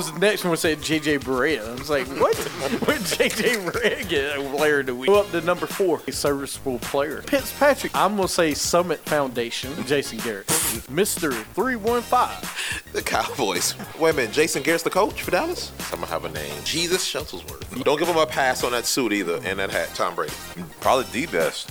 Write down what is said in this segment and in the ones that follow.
The next one said JJ Barea. I was like, what? what JJ Barea get a player do we go up to number four? A serviceable player. Fitzpatrick. I'm gonna say Summit Foundation. Jason Garrett. Mr. 315. The Cowboys. Wait a minute, Jason Garrett's the coach for Dallas? I'm gonna have a name. Jesus Shuttlesworth. Don't give him a pass on that suit either and that hat, Tom Brady. Probably the best.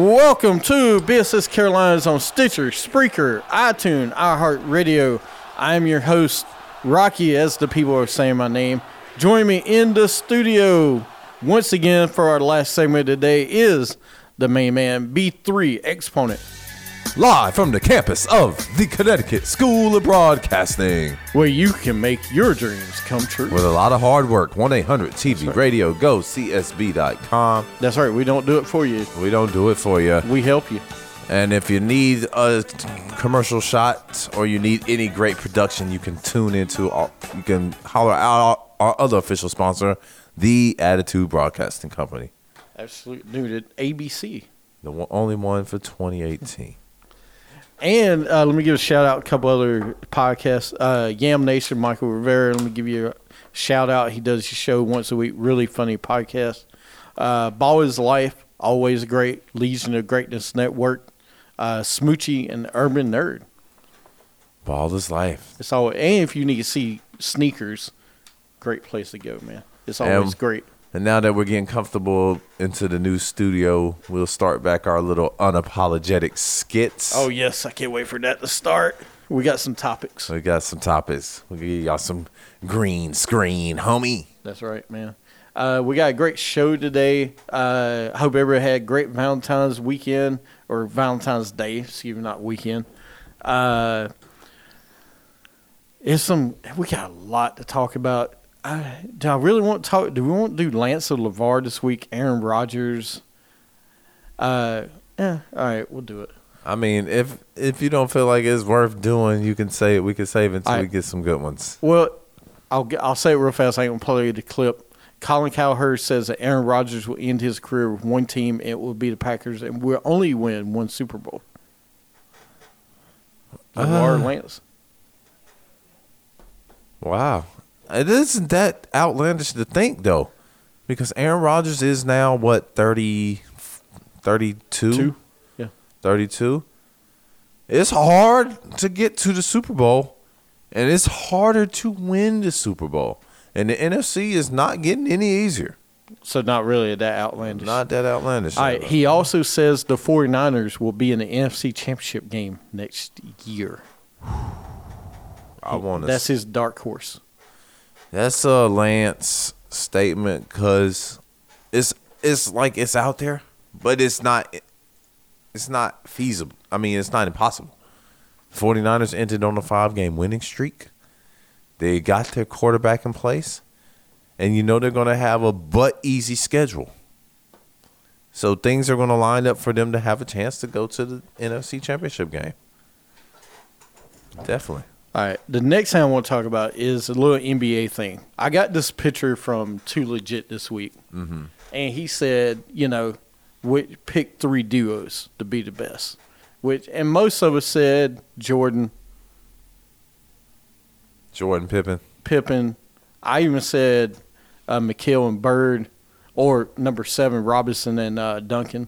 Welcome to BSS Carolinas on Stitcher, Spreaker, iTunes, iHeartRadio. I am your host, Rocky, as the people are saying my name. Join me in the studio once again for our last segment today is the main man, B3 Exponent, Live from the campus of the Connecticut School of Broadcasting. where you can make your dreams come true. With a lot of hard work, 1 800 TV Radio, go CSB.com. That's right, we don't do it for you, We don't do it for you. we help you. And if you need a commercial shot or you need any great production, you can tune into, our, you can holler out our, our other official sponsor, the Attitude Broadcasting Company. Absolutely, dude, at ABC. The one, only one for 2018. And uh, let me give a shout out a couple other podcasts. Uh, Yam Nation, Michael Rivera. Let me give you a shout out. He does his show once a week. Really funny podcast. Uh, Ball is Life, always great. Legion of Greatness Network. Uh, Smoochie and Urban Nerd. Ball is life. It's all. And if you need to see sneakers, great place to go, man. It's always Um, great. And now that we're getting comfortable into the new studio, we'll start back our little unapologetic skits. Oh yes, I can't wait for that to start. We got some topics. We got some topics. We give y'all some green screen, homie. That's right, man. Uh, we got a great show today. Uh, hope everybody had a great Valentine's weekend or Valentine's Day. Excuse me, not weekend. Uh, it's some. We got a lot to talk about. I, do I really want to talk? Do we want to do Lance of Levar this week? Aaron Rodgers. Uh, yeah. All right, we'll do it. I mean, if if you don't feel like it's worth doing, you can say we can save it until I- we get some good ones. Well, I'll get, I'll say it real fast. I ain't gonna play the clip. Colin Cowherd says that Aaron Rodgers will end his career with one team. It will be the Packers, and we'll only win one Super Bowl. Lamar Lance. Wow, it isn't that outlandish to think though, because Aaron Rodgers is now what 30, 32? Two. Yeah. 32. It's hard to get to the Super Bowl, and it's harder to win the Super Bowl. And the NFC is not getting any easier. So not really that outlandish. Not that outlandish. All right. He also says the 49ers will be in the NFC Championship game next year. I want to. That's his dark horse. That's a Lance statement because it's it's like it's out there, but it's not it's not feasible. I mean, it's not impossible. 49ers ended on a five game winning streak. They got their quarterback in place, and you know they're going to have a but easy schedule. So things are going to line up for them to have a chance to go to the NFC Championship game. Definitely. All right. The next thing I want to talk about is a little NBA thing. I got this picture from Too Legit this week, mm-hmm. and he said, you know, which, pick three duos to be the best. Which and most of us said Jordan, Jordan Pippen. Pippen. I even said uh, McHale and Bird, or number seven Robinson and uh, Duncan,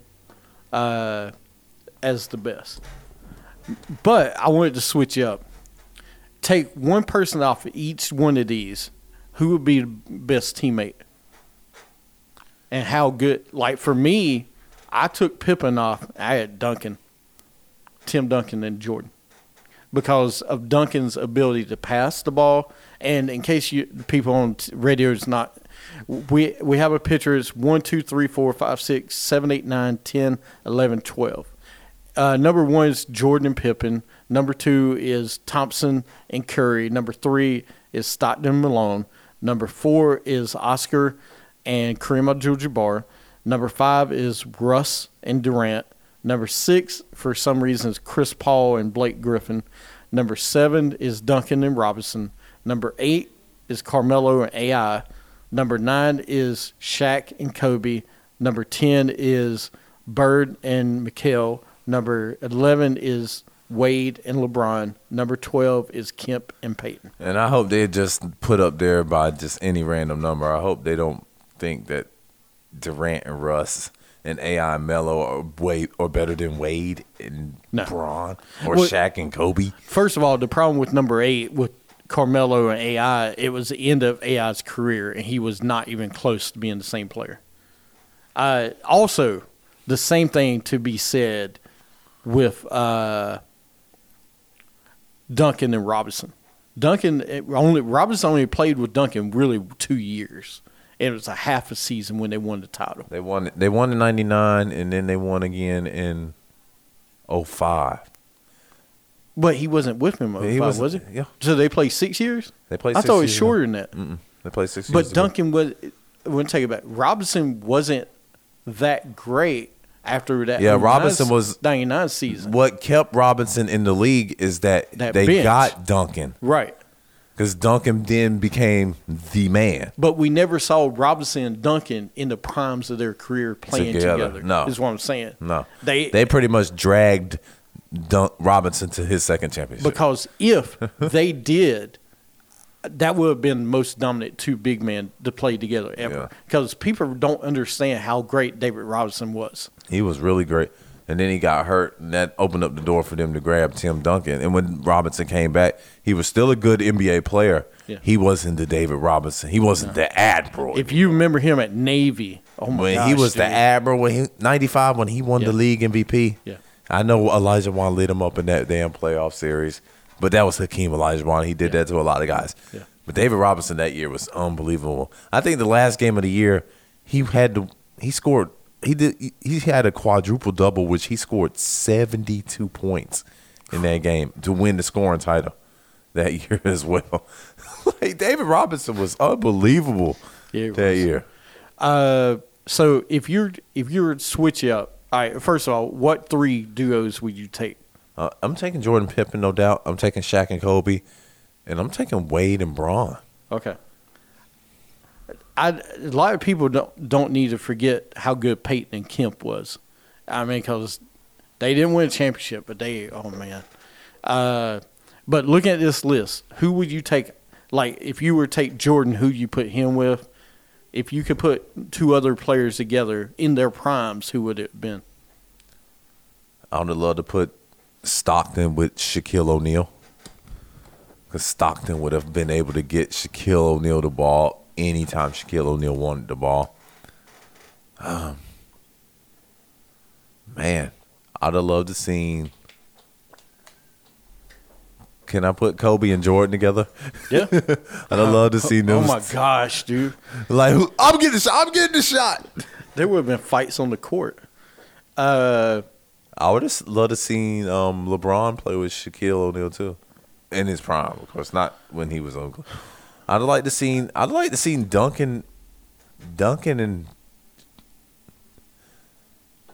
uh, as the best. But I wanted to switch up take one person off of each one of these, who would be the best teammate? And how good? Like for me, I took Pippen off. I had Duncan, Tim Duncan, and Jordan because of Duncan's ability to pass the ball. And in case you people on radio is not, we we have a picture. It's one, two, three, four, five, six, seven, eight, nine, ten, eleven, twelve. Uh, number one is Jordan and Pippen. Number two is Thompson and Curry. Number three is Stockton Malone. Number four is Oscar and Kareem Abdul-Jabbar. Number five is Russ and Durant. Number six, for some reason, is Chris Paul and Blake Griffin. Number seven is Duncan and Robinson. Number eight is Carmelo and AI. Number nine is Shaq and Kobe. Number ten is Bird and McHale. Number eleven is Wade and LeBron. Number twelve is Kemp and Peyton. And I hope they just put up there by just any random number. I hope they don't think that Durant and Russ and AI and Melo are way or better than Wade and No. Braun or Well- Shaq and Kobe. First of all, the problem with number eight with Carmelo and AI, it was the end of AI's career, and he was not even close to being the same player. Uh, also, the same thing to be said with uh, Duncan and Robinson. Duncan eh, only Robinson only played with Duncan really two years. And it was a half a season when they won the title. They won. They won in '99, and then they won again in 05. But he wasn't with him. He oh was, was- he? yeah. So they played six years. They played I six thought it was shorter than that. Mm-mm. They played six. But years ago. Duncan was. We'll take it back. Robinson wasn't that great after that. Yeah, Robinson was- ninety nine season. What kept Robinson in the league is that, That they bench. got Duncan Right, because Duncan then became the man. but we never saw Robinson and Duncan in the primes of their career playing Together. together. No. is what I'm saying. No, They- they pretty much dragged Dun- Robinson to his second championship. Because if they did, that would have been most dominant two big men to play together ever. Yeah. Because people don't understand how great David Robinson was. He was really great. And then he got hurt, and that opened up the door for them to grab Tim Duncan. And when Robinson came back, he was still a good NBA player. Yeah. He wasn't the David Robinson. He wasn't the admiral. If you remember him at Navy, oh my when gosh, he was the dude. admiral when he 95 when he won Yeah. the league MVP. Yeah. I know Olajuwon lit him up in that damn playoff series, but that was Hakeem Olajuwon. He did that to a lot of guys. Yeah. But David Robinson that year was unbelievable. I think the last game of the year, he had to he scored he did he- had a quadruple double which he scored 72 points in that game to win the scoring title that year as well. like David Robinson was unbelievable Yeah, that was. year. Uh, so if you're if you were to switch up, all right. First of all, what three duos would you take? Uh, I'm taking Jordan Pippen, no doubt. I'm taking Shaq and Kobe, and I'm taking Wade and Braun. Okay. I, a lot of people don't don't need to forget how good Peyton and Kemp was. I mean, because they didn't win a championship, but they oh man. Uh, but looking at this list, who would you take? Like, if you were to take Jordan, who you put him with? If you could put two other players together in their primes, who would it have been? I would loved to put Stockton with Shaquille O'Neal, because Stockton would have been able to get Shaquille O'Neal the ball anytime Shaquille O'Neal wanted the ball. Um, man, I'd have loved to seen. Can I put Kobe and Jordan together? Yeah. I'd have loved to see them. oh my gosh, dude. Like, I'm getting the shot. I'm getting the shot. There would have been fights on the court. Uh, I would have loved to seen um, LeBron play with Shaquille O'Neal too, in his prime, of course, not when he was on. I'd like to seen. I'd like to seen Duncan, Duncan and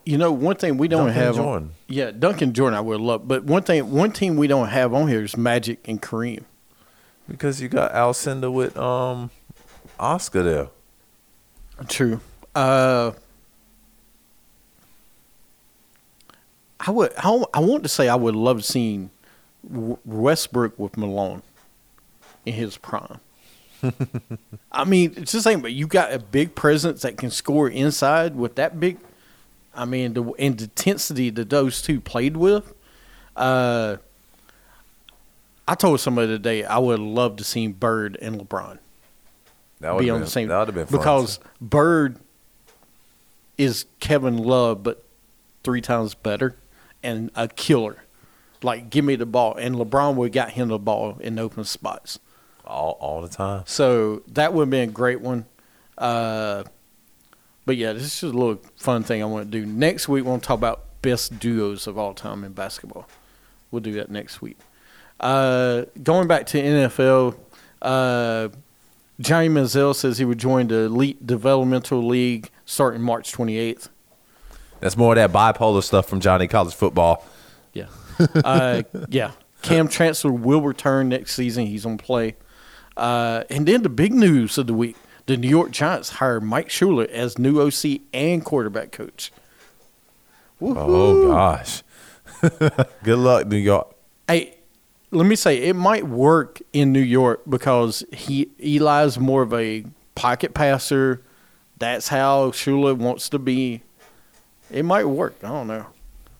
You know, one thing we don't Duncan have. on- yeah, Duncan Jordan, I would love. But one thing, one team we don't have on here is Magic and Kareem. because you got Alcindor with um, Oscar there. True. Uh, I would. I, I want to say I would love seeing Westbrook with Malone in his prime. I mean, it's the same, but you got a big presence that can score inside with that big. I mean, the and the intensity that those two played with. Uh, I told somebody today I would have loved to see Bird and LeBron That would be on been, the same That would have been fun. because Bird is Kevin Love, but three times better and a killer. Like, give me the ball, and LeBron would have got him the ball in open spots. All all the time. So that would be a great one. Uh, but yeah, this is just a little fun thing I want to do. Next week, we'll talk about best duos of all time in basketball. We'll do that next week. Uh, going back to NFL, uh, Johnny Manziel says he would join the Elite Developmental League starting March 28th. That's more of that bipolar stuff from Johnny College football. Yeah. Uh, yeah. Kam Chancellor will return next season. He's on play. Uh, and then the big news of the week the New York Giants hired Mike Shula as new OC and quarterback coach. Oh gosh. Good luck, New York. Hey, let me say, it might work in New York because he Eli's more of a pocket passer. That's how Shula wants to be. It might work. I don't know.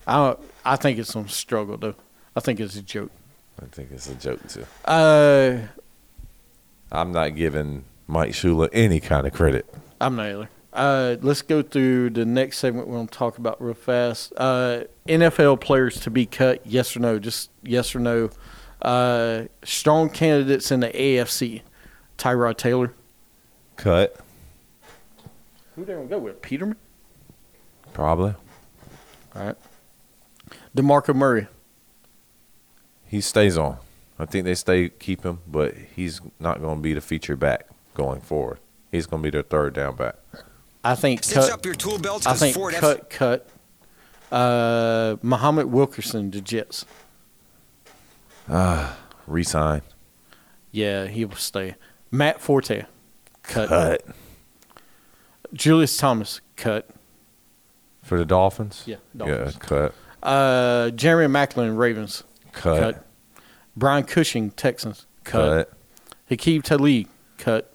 I I think it's some struggle though. I think it's a joke. I think it's a joke too. Uh, I'm not giving Mike Shula any kind of credit. I'm not either. Uh, let's go through the next segment we're going to talk about real fast. Uh, NFL players to be cut, yes or no? Just yes or no. Uh, strong candidates in the AFC. Tyrod Taylor. Cut, Who they going to go with? Peterman? probably. All right. DeMarco Murray. He stays on. I think they stay keep him, but he's not going to be the feature back going forward. He's going to be their third down back. I think Stitch cut. up your tool belts I because think Ford F- cut, cut. Uh, Muhammad Wilkerson, the Jets. Uh resign. Yeah, he will stay. Matt Forte. Cut. Cut Julius Thomas. Cut. for the Dolphins. Yeah, Dolphins. Yeah, cut. Uh, Jeremy Maclin, Ravens. Cut. Cut. Brian Cushing, Texans. Cut. Cut. Aqib Talib. Cut.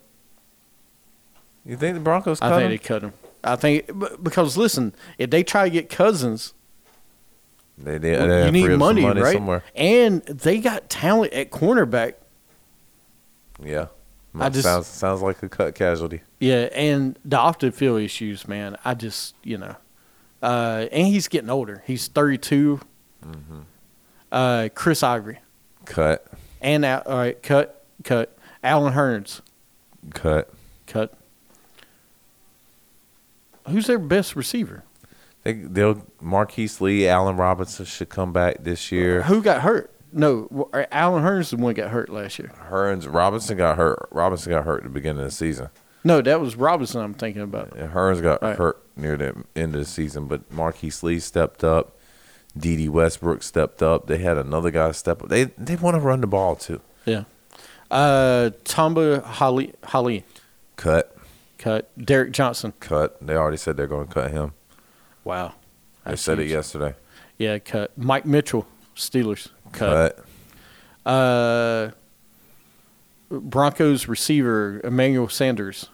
You think the Broncos I think him? they cut him. I think because listen, if they try to get Cousins, They, they, they you need some money, right? somewhere. And they got talent at cornerback. Yeah. I just- sounds sounds like a cut casualty. Yeah, and the off the field issues, man. I just you know, uh, and he's getting older. He's thirty Mm-hmm. Uh, Chris Ivory Cut. and Al- all right, cut, cut. Allen Hurns, Cut. cut. Who's their best receiver? They, they'll Marquise Lee, Allen Robinson should come back this year. Who got hurt? No, uh, Allen Hurns is the one got hurt last year. Hurns Robinson got hurt. Robinson got hurt at the beginning of the season. No, that was Robinson. I'm thinking about. And Hurns got Right. hurt near the end of the season, but Marquise Lee stepped up. Dede Westbrook stepped up. They had another guy step up. They they want to run the ball too. Yeah. Uh, Tamba Hali, Hali, Cut, cut. Derrick Johnson. cut. They already said they're going to cut him. Wow. They That's said it yesterday. Yeah, cut. Mike Mitchell, Steelers. Cut. Cut. Uh, Broncos receiver Emmanuel Sanders.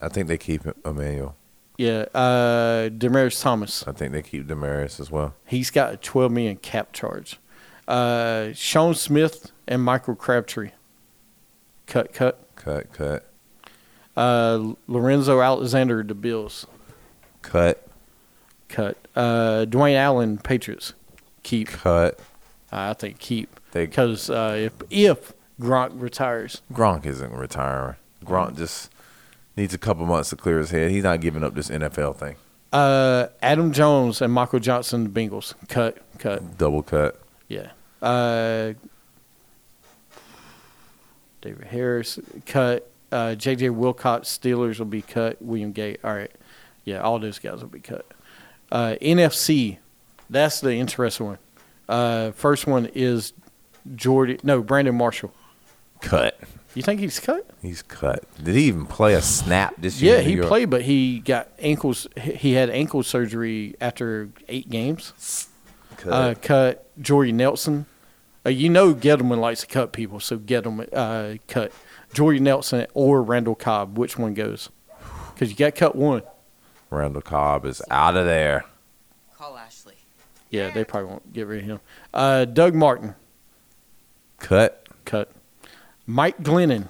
I think they keep Emmanuel. Yeah. Uh, Demaryius Thomas. I think they keep Demaryius as well. He's got a 12 million cap charge. Uh, Sean Smith and Michael Crabtree. Cut, cut. Cut, cut, Uh, Lorenzo Alexander, the Bills. cut, Cut. Uh, Dwayne Allen, Patriots. Keep. cut. I think keep. Because uh, if, if Gronk retires, Gronk isn't retiring. Gronk just needs a couple months to clear his head. He's not giving up this NFL thing. uh, Adam Jones and Michael Johnson, the Bengals. Cut, cut. Double cut. Yeah. Uh, David Harris cut. Uh, J.J. Wilcox Steelers will be cut. William Gay. All right. Yeah, all those guys will be cut. Uh, NFC. That's the interesting one. Uh, first one is Jordy. No, Brandon Marshall. Cut. You think he's cut? He's cut. Did he even play a snap this year? Yeah, he York? played, but he got ankles. He had ankle surgery after eight games. Cut. Uh, cut Jordy Nelson. Uh, you know Gettleman likes to cut people, so Gettleman uh, cut Jordy Nelson or Randall Cobb. Which one goes? Because you got cut one. Randall Cobb is out of there. Call Ashley. Yeah, they probably won't get rid of him. Uh, Doug Martin. Cut. cut. Mike Glennon,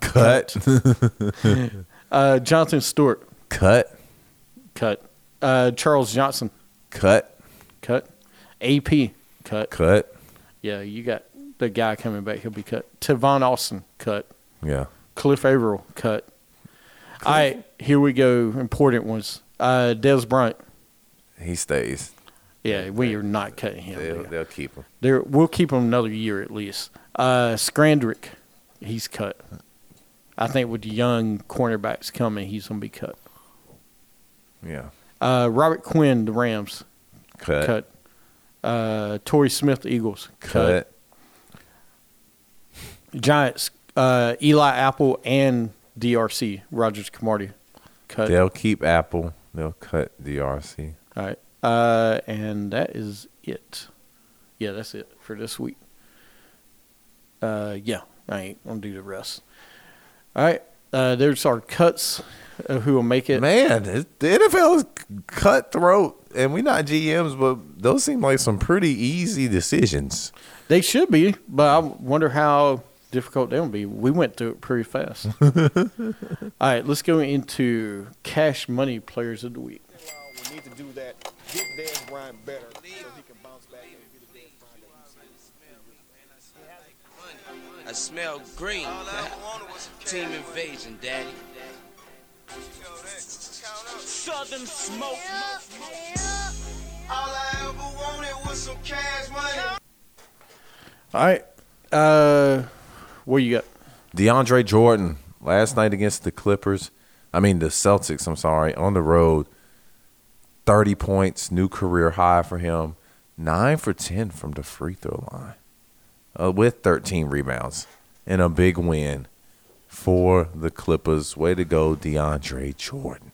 Cut. uh, Jonathan Stewart, Cut. cut. Uh, Charles Johnson, Cut. cut. AP, cut. Cut. Yeah, you got the guy coming back. He'll be cut. Tavon Austin, cut. Yeah. Cliff Avril, cut. All right, here we go. Important ones. Uh, Dez Bryant. He stays. Yeah, we are not cutting him. They'll, they'll keep him. There, we'll keep him another year at least. Uh, Scandrick, he's cut. I think with the young cornerbacks coming, he's gonna be cut. Yeah. Uh, Robert Quinn, the Rams, Cut. cut. Uh, Torrey Smith, the Eagles, Cut. Giants, uh, Eli Apple and DRC, Rodgers-Cromartie, cut. They'll keep Apple. They'll cut DRC. All right. Uh, and that is it. Yeah, that's it for this week. Uh, yeah, I ain't gonna do the rest. All right. Uh, there's our cuts of who will make it. Man, it, the NFL is cutthroat, and we're not GMs, but those seem like some pretty easy decisions. They should be, but I wonder how difficult they'll be. We went through it pretty fast. All right, let's go into cash money players of the week. We need to do that. Get Dez Bryant better so he can bounce back and be the Dez Bryant that you I smell green. Team invasion, daddy. Southern smoke. All I ever wanted was some cash money. All right. Uh, what you got? DeAndre Jordan last night against the Clippers, I mean the Celtics. I'm sorry, on the road, thirty points, new career high for him. Nine for ten from the free throw line, uh, with 13 rebounds and a big win for the Clippers. Way to go, DeAndre Jordan.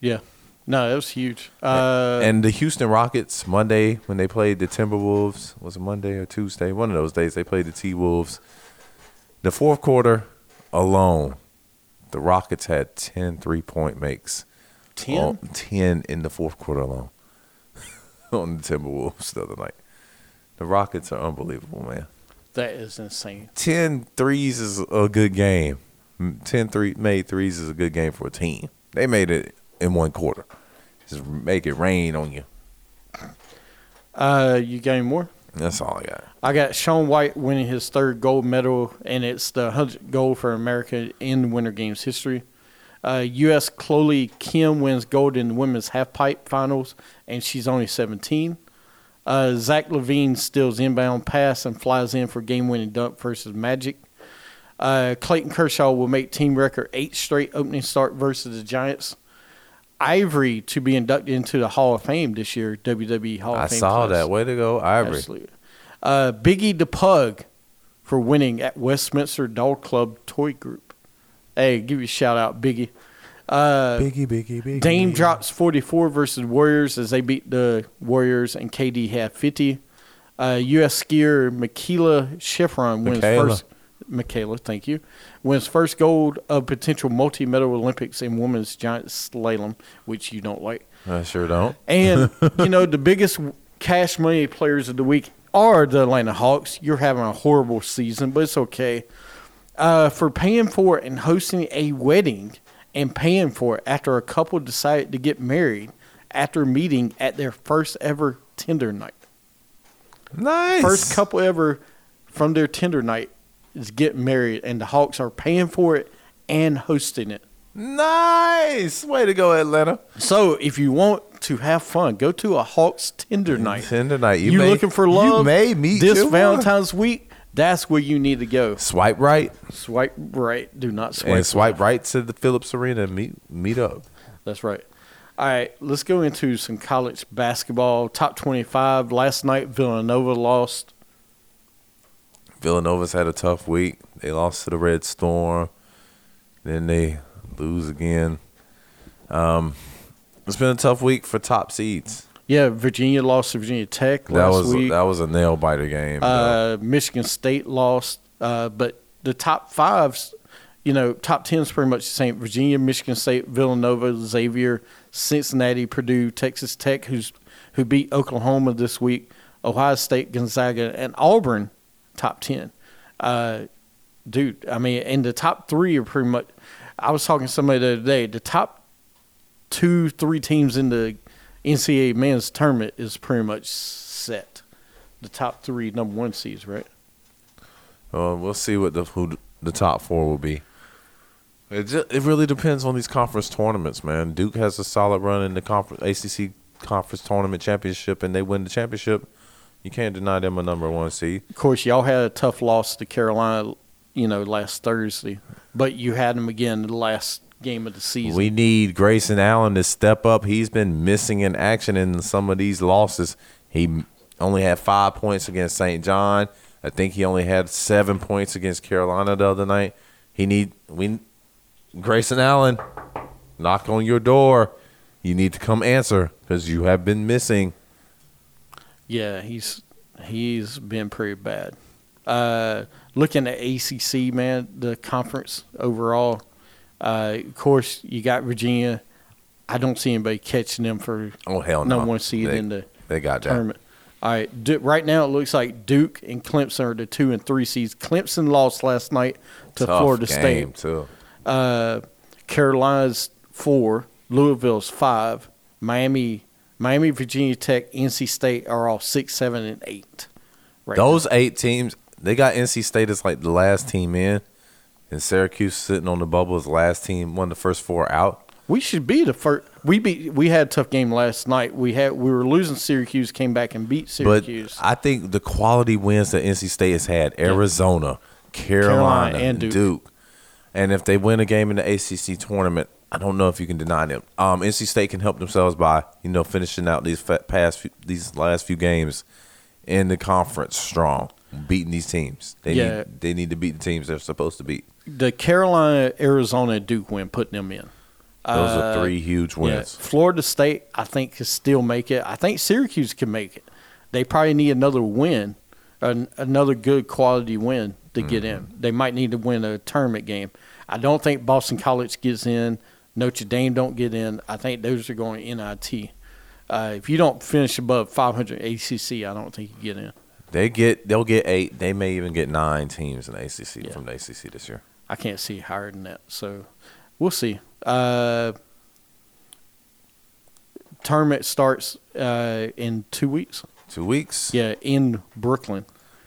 Yeah. No, that was huge. Uh, and the Houston Rockets Monday when they played the Timberwolves was it Monday or Tuesday? One of those days they played the T Wolves. The fourth quarter alone, the Rockets had 10 three point makes. 10? 10 in the fourth quarter alone on the Timberwolves the other night. The Rockets are unbelievable, man. that is insane. 10 threes is a good game. Mm, 10 three made threes is a good game for a team. They made it in one quarter. Just make it rain on you. Uh, you got any more? That's all I got. I got Shaun White winning his third gold medal, and it's the 100th gold for America in Winter Games history. Uh, U.S. Chloe Kim wins gold in the women's half pipe finals, and she's only 17. Uh, Zach LaVine steals inbound pass and flies in for game winning dunk versus Magic. Uh, Clayton Kershaw will make team record eight straight opening start versus the Giants. Ivory to be inducted into the Hall of Fame this year, WWE Hall of Fame. I saw class. that. Way to go, Ivory. Absolutely. Uh, Biggie the Pug for winning at Westminster Dog Club Toy Group. Hey, give you a shout out, Biggie. Uh, Biggie, biggie, biggie. Dame drops 44 versus Warriors as they beat the Warriors, and KD had 50. Uh, U.S. skier Mikaela Shiffrin wins Mikaela. first. Mikaela, thank you. Wins first gold of potential multi-medal Olympics in women's giant slalom, which you don't like. I sure don't. And you know the biggest cash money players of the week are the Atlanta Hawks. You're having a horrible season, but it's okay. Uh, for paying for and hosting a wedding and paying for it after a couple decided to get married after meeting at their first ever Tinder night. Nice. First couple ever from their Tinder night is getting married, and the Hawks are paying for it and hosting it. Nice. Way to go, Atlanta. So if you want to have fun, go to a Hawks Tinder night. Tinder night. You You, may- looking for love? You may meet this. Valentine's week. That's where you need to go. Swipe right Swipe right. Do not swipe. and swipe left. right to the Philips Arena and meet meet up. That's right. All right, let's go into some college basketball. Top twenty-five. Last night, Villanova lost. Villanova's had a tough week. They lost to the Red Storm. Then they lose again. Um, it's been a tough week for top seeds. Yeah, Virginia lost to Virginia Tech That last was week. that was a nail biter game. Uh, Michigan State lost, uh, but the top fives, you know, top ten is pretty much the same. Virginia, Michigan State, Villanova, Xavier, Cincinnati, Purdue, Texas Tech, who's who beat Oklahoma this week, Ohio State, Gonzaga, and Auburn top ten. Uh, dude, I mean, and the top three are pretty much. I was talking to somebody the other day. The top two, three teams in the NCAA men's tournament is pretty much set. The top three number one seeds, right? Uh, we'll see what the who the top four will be. It just, it really depends on these conference tournaments, man. Duke has a solid run in the conference ACC conference tournament championship, and they win the championship. You can't deny them a number one seed. Of course, y'all had a tough loss to Carolina, you know, last Thursday, but you had them again the last game of the season. We need Grayson Allen to step up. He's been missing in action in some of these losses. He only had five points against St. John. I think he only had seven points against Carolina the other night. He need we Grayson Allen, knock on your door. You need to come answer because you have been missing. Yeah, he's he's been pretty bad. Uh, looking at ACC, man, the conference overall. Uh, of course, you got Virginia. I don't see anybody catching them for Oh hell no! number one seed they, in the they got that. tournament. All right, Du- right now it looks like Duke and Clemson are the two and three seeds. Clemson lost last night to Tough Florida game, State. too. Uh, Carolina's four, Louisville's five, Miami, Miami, Virginia Tech, NC State are all six, seven, and eight. Right Those eight teams, they got NC State as like the last team in, and Syracuse sitting on the bubble as the last team, one of the first four out. We should be the first. We beat. We had a tough game last night. We had. We were losing Syracuse. Came back and beat Syracuse. But I think the quality wins that NC State has had Arizona, Carolina, Carolina, and Duke. Duke. And if they win a game in the ACC tournament, I don't know if you can deny them. Um, NC State can help themselves by you know finishing out these past few, these last few games in the conference strong, beating these teams. They Yeah. need they need to beat the teams they're supposed to beat. the Carolina, Arizona, Duke win, putting them in. Those Uh, are three huge Yeah, wins. Florida State, I think, can still make it. I think Syracuse can make it. They probably need another win, an, another good quality win to get in. They might need to win a tournament game. I don't think Boston College gets in. Notre Dame don't get in. I think those are going NIT. Uh, if you don't finish above 500 ACC, I don't think you get in. They get they'll get eight. They may even get nine teams in the ACC Yeah. from the ACC this year. I can't see higher than that. So we'll see. Uh, tournament starts uh, in two weeks. Two weeks. Yeah, in Brooklyn.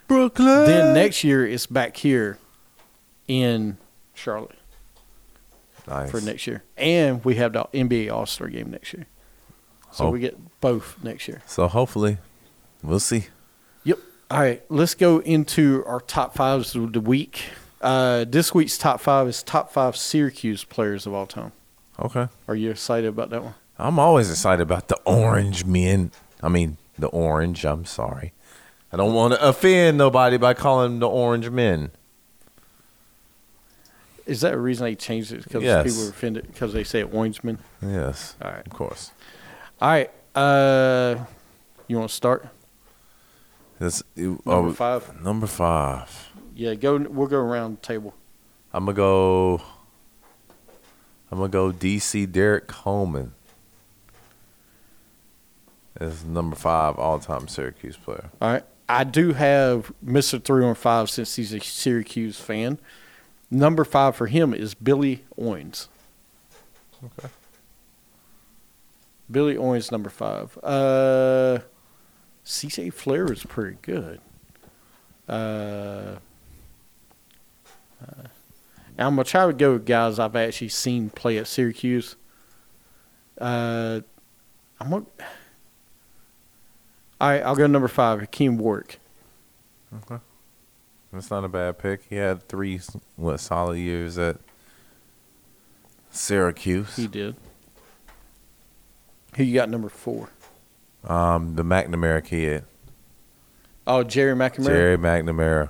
Brooklyn. Then next year it's back here in Charlotte nice. for next year, and we have the NBA All Star game next year. So Oh. we get both next year. So hopefully, we'll see. All right, let's go into our top fives of the week. Uh, this week's top five is top five Syracuse players of all time. Okay. Are you excited about that one? I'm always excited about the orange men. I mean, the orange. I'm sorry. I don't want to offend nobody by calling them the orange men. Is that a reason they changed it? Because Yes. people were offended because they say orangeman. Yes. All right. Of course. All right. Uh, you want to start? This, Number oh, five. Number five. Yeah, go. We'll go around the table. I'm gonna go. I'm gonna go DC Derrick Coleman. Is number five all-time Syracuse player. All right. I do have Mister Three on Five since he's a Syracuse fan. Number five for him is Billy Owens. Okay. Billy Owens, number five. Uh, CJ Flair is pretty good. Uh, uh, I'm gonna try to go with guys I've actually seen play at Syracuse. Uh, I'm gonna. All right, I'll go number five, Hakim Warrick. That's not a bad pick. He had three what solid years at Syracuse. He did. Who you got number four? Um, the McNamara kid, Oh, Gerry McNamara. Gerry McNamara.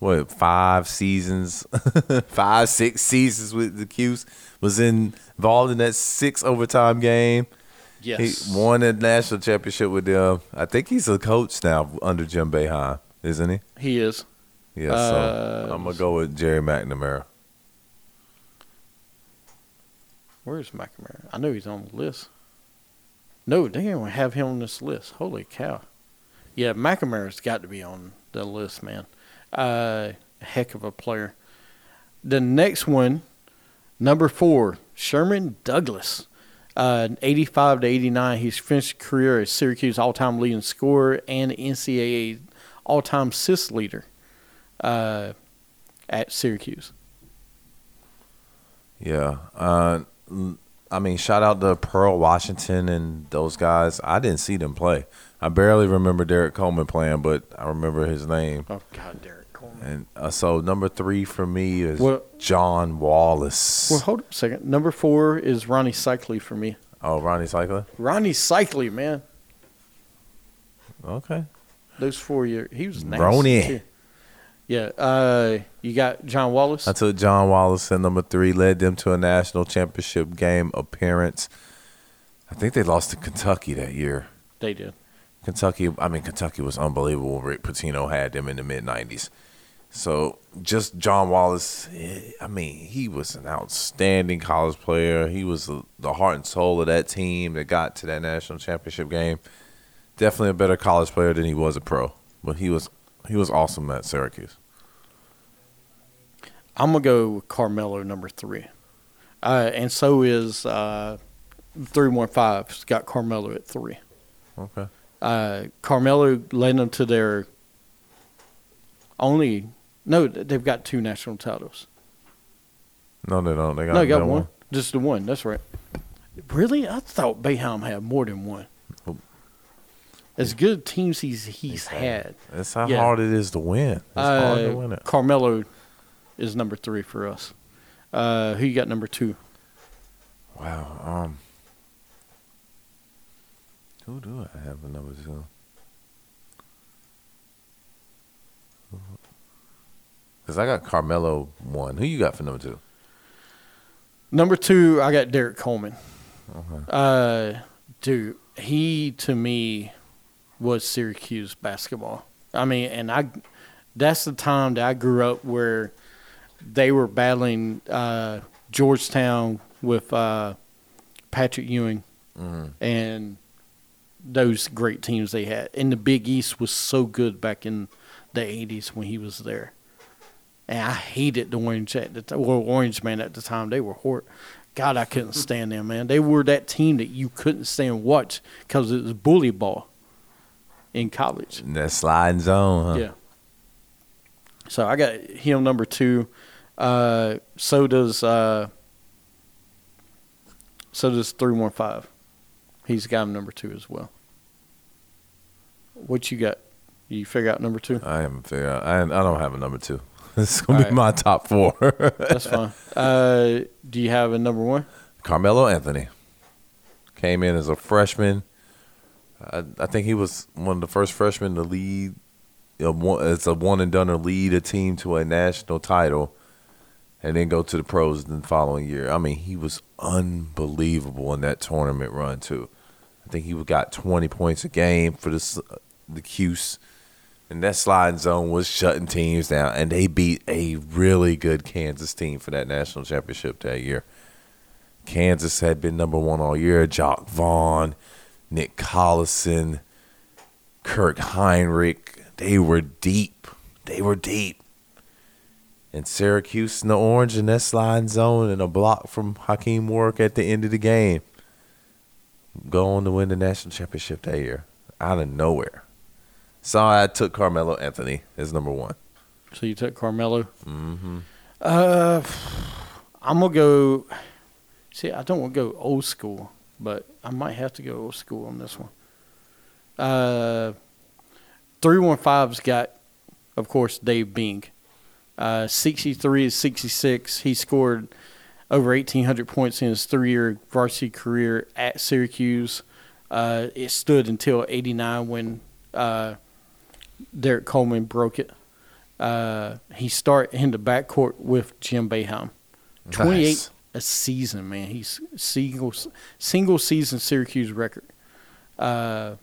What five seasons, five six seasons with the Cuse was in, involved in that six overtime game. Yes. He won a national championship with them. I think he's a coach now under Jim Boeheim, isn't he? He is. Yeah, Uh, so I'm gonna go with Gerry McNamara. Where's McNamara? I know he's on the list. No, they don't have him on this list. Holy cow. Yeah, McNamara's got to be on the list, man. Uh, heck of a player. The next one, number four, Sherman Douglas. Uh, 85 to 89, he's finished his career as Syracuse all-time leading scorer and NCAA all-time assist leader uh, at Syracuse. Yeah. Uh, I mean, shout out to Pearl Washington and those guys. I didn't see them play. I barely remember Derrick Coleman playing, but I remember his name. Oh God, Derrick Coleman. And uh, so number three for me is Well- John Wallace. Well, hold on a second. Number four is Rony Seikaly for me. oh, Rony Seikaly. Rony Seikaly, man. Okay. Those four years, he was nasty. Ronnie. too. Yeah. Uh, you got John Wallace. I took John Wallace at number three, led them to a national championship game appearance. I think they lost to Kentucky that year. they did. Kentucky, I mean, Kentucky was unbelievable. Rick Pitino had them in the mid 90s. So just John Wallace, eh, I mean, he was an outstanding college player. He was the heart and soul of that team that got to that national championship game. Definitely a better college player than he was a pro, but he was he was awesome at Syracuse. I'm gonna go with Carmelo number three, uh, and so is uh, three one five's got Carmelo at three. Okay. Uh, Carmelo led them to their only no, they've got two national titles. No, they don't. They got, no, they got another one. just the one. That's right. Really, I thought Boeheim had more than one. As good teams he's he's had. That's how Yeah. hard it is to win. It's hard to win Uh, it. Carmelo is number three for us. Uh, who you got number two? Wow. Um. Who do I have a number two? Because I got Carmelo one. Who you got for number two? Number two, I got Derrick Coleman. Uh, dude, he to me was Syracuse basketball. I mean, and I that's the time that I grew up where they were battling uh, Georgetown with uh, Patrick Ewing and those great teams they had. And the Big East was so good back in the '80s when he was there. And I hated the Orange at the t- well, Orange man at the time. They were hor God, I couldn't stand them, man. They were that team that you couldn't stand watch because it was bully ball in college. That sliding zone, huh? Yeah. So I got him number two. Uh, so does uh, so does three one five. He's got him number two as well. What you got? You figure out number two? I haven't figured out. I, I don't have a number two. This is gonna All be right. my top four. That's fine. Uh, do you have a number one? Carmelo Anthony came in as a freshman. I, I think he was one of the first freshmen to lead. You know, one, it's a one and done or lead a team to a national title, and then go to the pros the following year. I mean, he was unbelievable in that tournament run too. I think he got twenty points a game for the the Cuse, and that sliding zone was shutting teams down, and they beat a really good Kansas team for that national championship that year. Kansas had been number one all year. Jacque Vaughn, Nick Collison, Kirk Hinrich. They were deep. They were deep. And Syracuse in the orange in that sliding zone and a block from Hakim Warrick at the end of the game. Go on to win the national championship that year. Out of nowhere. So I took Carmelo Anthony as number one. So you took Carmelo. Mm-hmm. Uh, I'm gonna go. See, I don't want to go old school, but I might have to go old school on this one. Uh, three one five's got, of course, Dave Bing. Uh, 63 is 66. He scored over 1,800 points in his three-year varsity career at Syracuse. Uh, it stood until '89 when uh, Derrick Coleman broke it. Uh, he started in the backcourt with Jim Boeheim. 28 Nice. A season, man. He's single single season Syracuse record. Uh,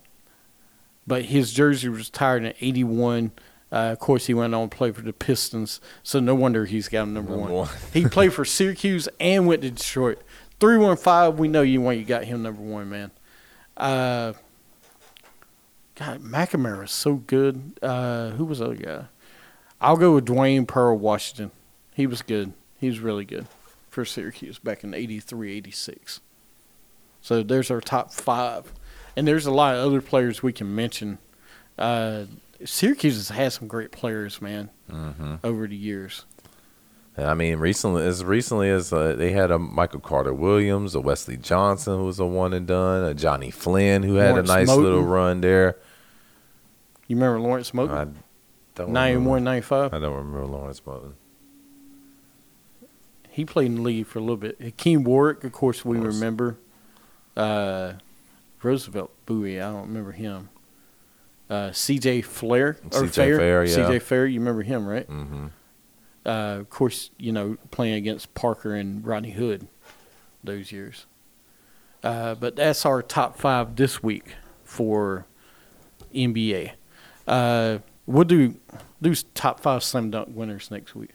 but his jersey was retired in 81. Uh, of course, he went on to play for the Pistons, so no wonder he's got him number, Number one. one. he played for Syracuse and went to Detroit. Three one five. we know you why you got him number one, man. Uh, God, McNamara is so good. Uh, who was the other guy? I'll go with Dwayne Pearl Washington. He was good. He was really good for Syracuse back in 83, 86. So there's our top five. And there's a lot of other players we can mention. Uh, Syracuse has had some great players, man, over the years. I mean, recently as recently as uh, they had a Michael Carter Williams, a Wesley Johnson who was a one and done, a Johnny Flynn who had Lawrence a nice Moten. little run there. You remember Lawrence Moten? I don't 91, remember, 95? I don't remember Lawrence Moten. He played in the league for a little bit. Hakim Warrick, of course, we course. remember. Uh, Roosevelt Bouie, I don't remember him. Uh, C.J. Flair or C.J. Fair, Fair, yeah. C.J. Fair, you remember him, right? hmm Uh, of course, you know playing against Parker and Rodney Hood those years. Uh, but that's our top five this week for NBA. Uh, we'll do do top five slam dunk winners next week.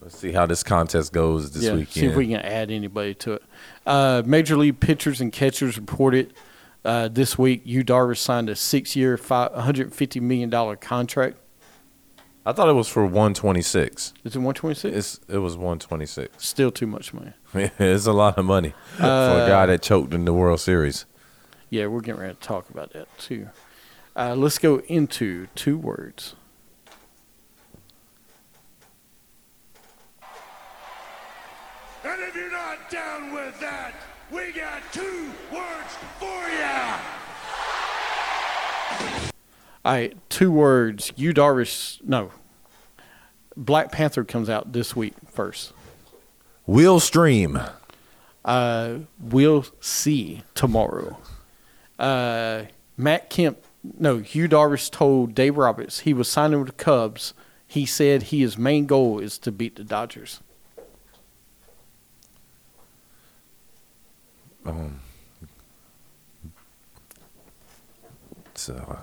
Let's see how this contest goes this yeah, weekend. see if we can add anybody to it. Uh, Major League pitchers and catchers reported uh, this week. Yu Darvish signed a six-year, five hundred fifty million dollar contract. I thought it was for 126. Is it one twenty-six? It's it was 126. Still too much money. it's a lot of money for Uh, a guy that choked in the World Series. Yeah, we're getting ready to talk about that too. Uh, let's go into two words. And if you're not down with that, we got two words for ya. All right, two words. Yu Darvish. No. Black Panther comes out this week first. We'll Stream. Uh, we'll see tomorrow. Uh, Matt Kemp, no, Yu Darvish told Dave Roberts he was signing with the Cubs. He said he, his main goal is to beat the Dodgers. So,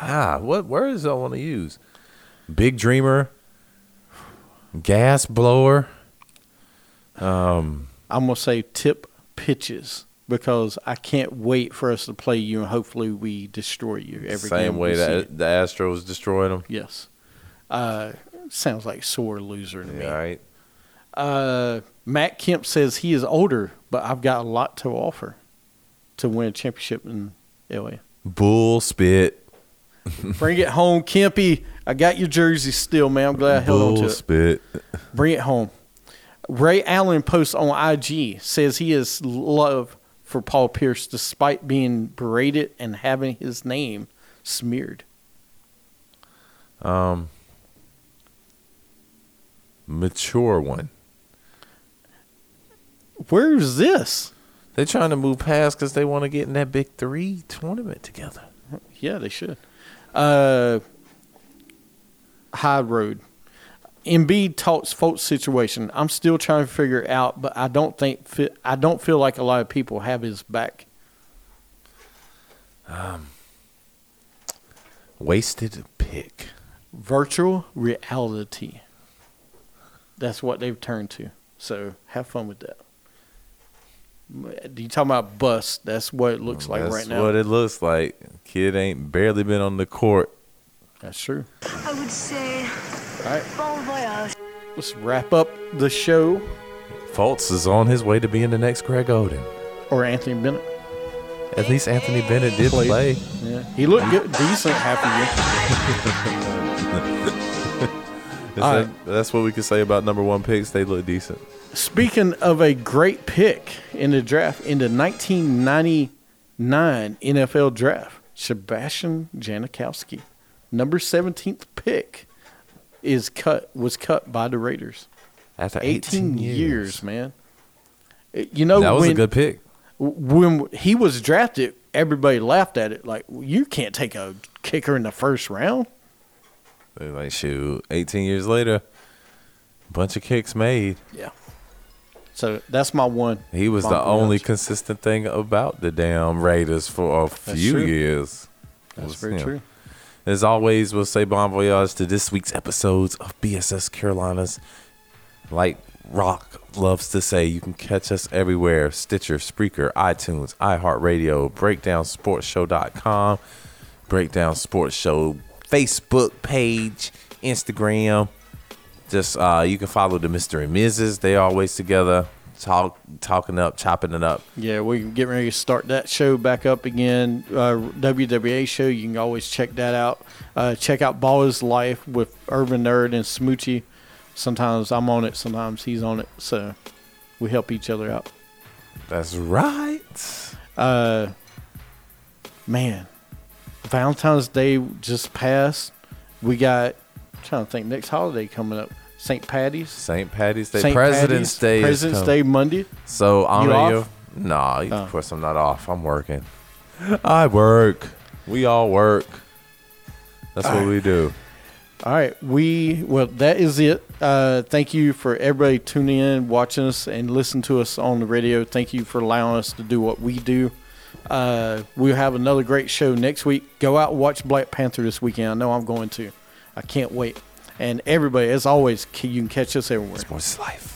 ah, what words do I want to use? Big dreamer, gas blower. Um, I'm gonna say tip pitches because I can't wait for us to play you and hopefully we destroy you every same game way that the Astros destroyed them. Yes. Uh, sounds like sore loser to me. Yeah, right. Uh, Matt Kemp says he is older, but I've got a lot to offer to win a championship in LA. Bull spit. Bring it home, Kempy. I got your jersey still, man. I'm glad I held on to Bull it. spit. Bring it home. Ray Allen posts on IG says he has love for Paul Pierce despite being berated and having his name smeared. Um, mature one. Where is this? They're trying to move past because they want to get in that big three tournament together. Yeah, they should. Uh, High Road. Embiid talks Fultz situation. I'm still trying to figure it out, but I don't think I don't feel like a lot of people have his back. Um, Wasted pick. Virtual reality. That's what they've turned to. So have fun with that. You talking about bust? That's what it looks like That's right now. That's what it looks like. Kid ain't barely been on the court. That's true. I would say All right, bon voyage. let's wrap up the show. Fultz is on his way to being the next Greg Oden. Or Anthony Bennett. At least Anthony Bennett did Played. play. Yeah, he looked good, decent half a year. Is All that- that's what we can say about number one picks. They look decent. Speaking of a great pick in the draft, in the 1999 NFL draft, Sebastian Janikowski, number 17th pick, is cut was cut by the Raiders. After 18, years. man. Uh, You know that was when a good pick. when he was drafted, everybody laughed at it like you can't take a kicker in the first round. They're like, shoot, 18 years later, bunch of kicks made. Yeah. So that's my one. He was the only consistent thing about the damn Raiders for a few true. years. That's Was very him. true. As always, we'll say bon voyage to this week's episodes of BSS Carolinas. Like Rock loves to say, you can catch us everywhere Stitcher, Spreaker, iTunes, iHeartRadio, BreakdownSportsShow.com, Breakdown Sports Show Facebook page, Instagram. Just uh, you can follow the Mr. and Mrs. They always together, talk, talking up, chopping it up. Yeah, we can get ready to start that show back up again. Uh, WWA show, you can always check that out. Uh, check out Baller's Life with Urban Nerd and Smoochie. Sometimes I'm on it, sometimes he's on it. So we help each other out. That's right. Uh, man, Valentine's Day just passed. We got, I'm trying to think, next holiday coming up. St. Patty's. St. Patty's Day, St. President's Patty's, Day, President's. Day Monday. So I'm You off? you. Nah, Oh. of course I'm not off. I'm working. I work. We all work. That's what we do. All right, we well that is it. Uh, thank you for everybody tuning in, watching us, and listening to us on the radio. Thank you for allowing us to do what we do. Uh, we'll have another great show next week. Go out and watch Black Panther this weekend. I know I'm going to. I can't wait. And everybody, as always, you can catch us everywhere. Sports life.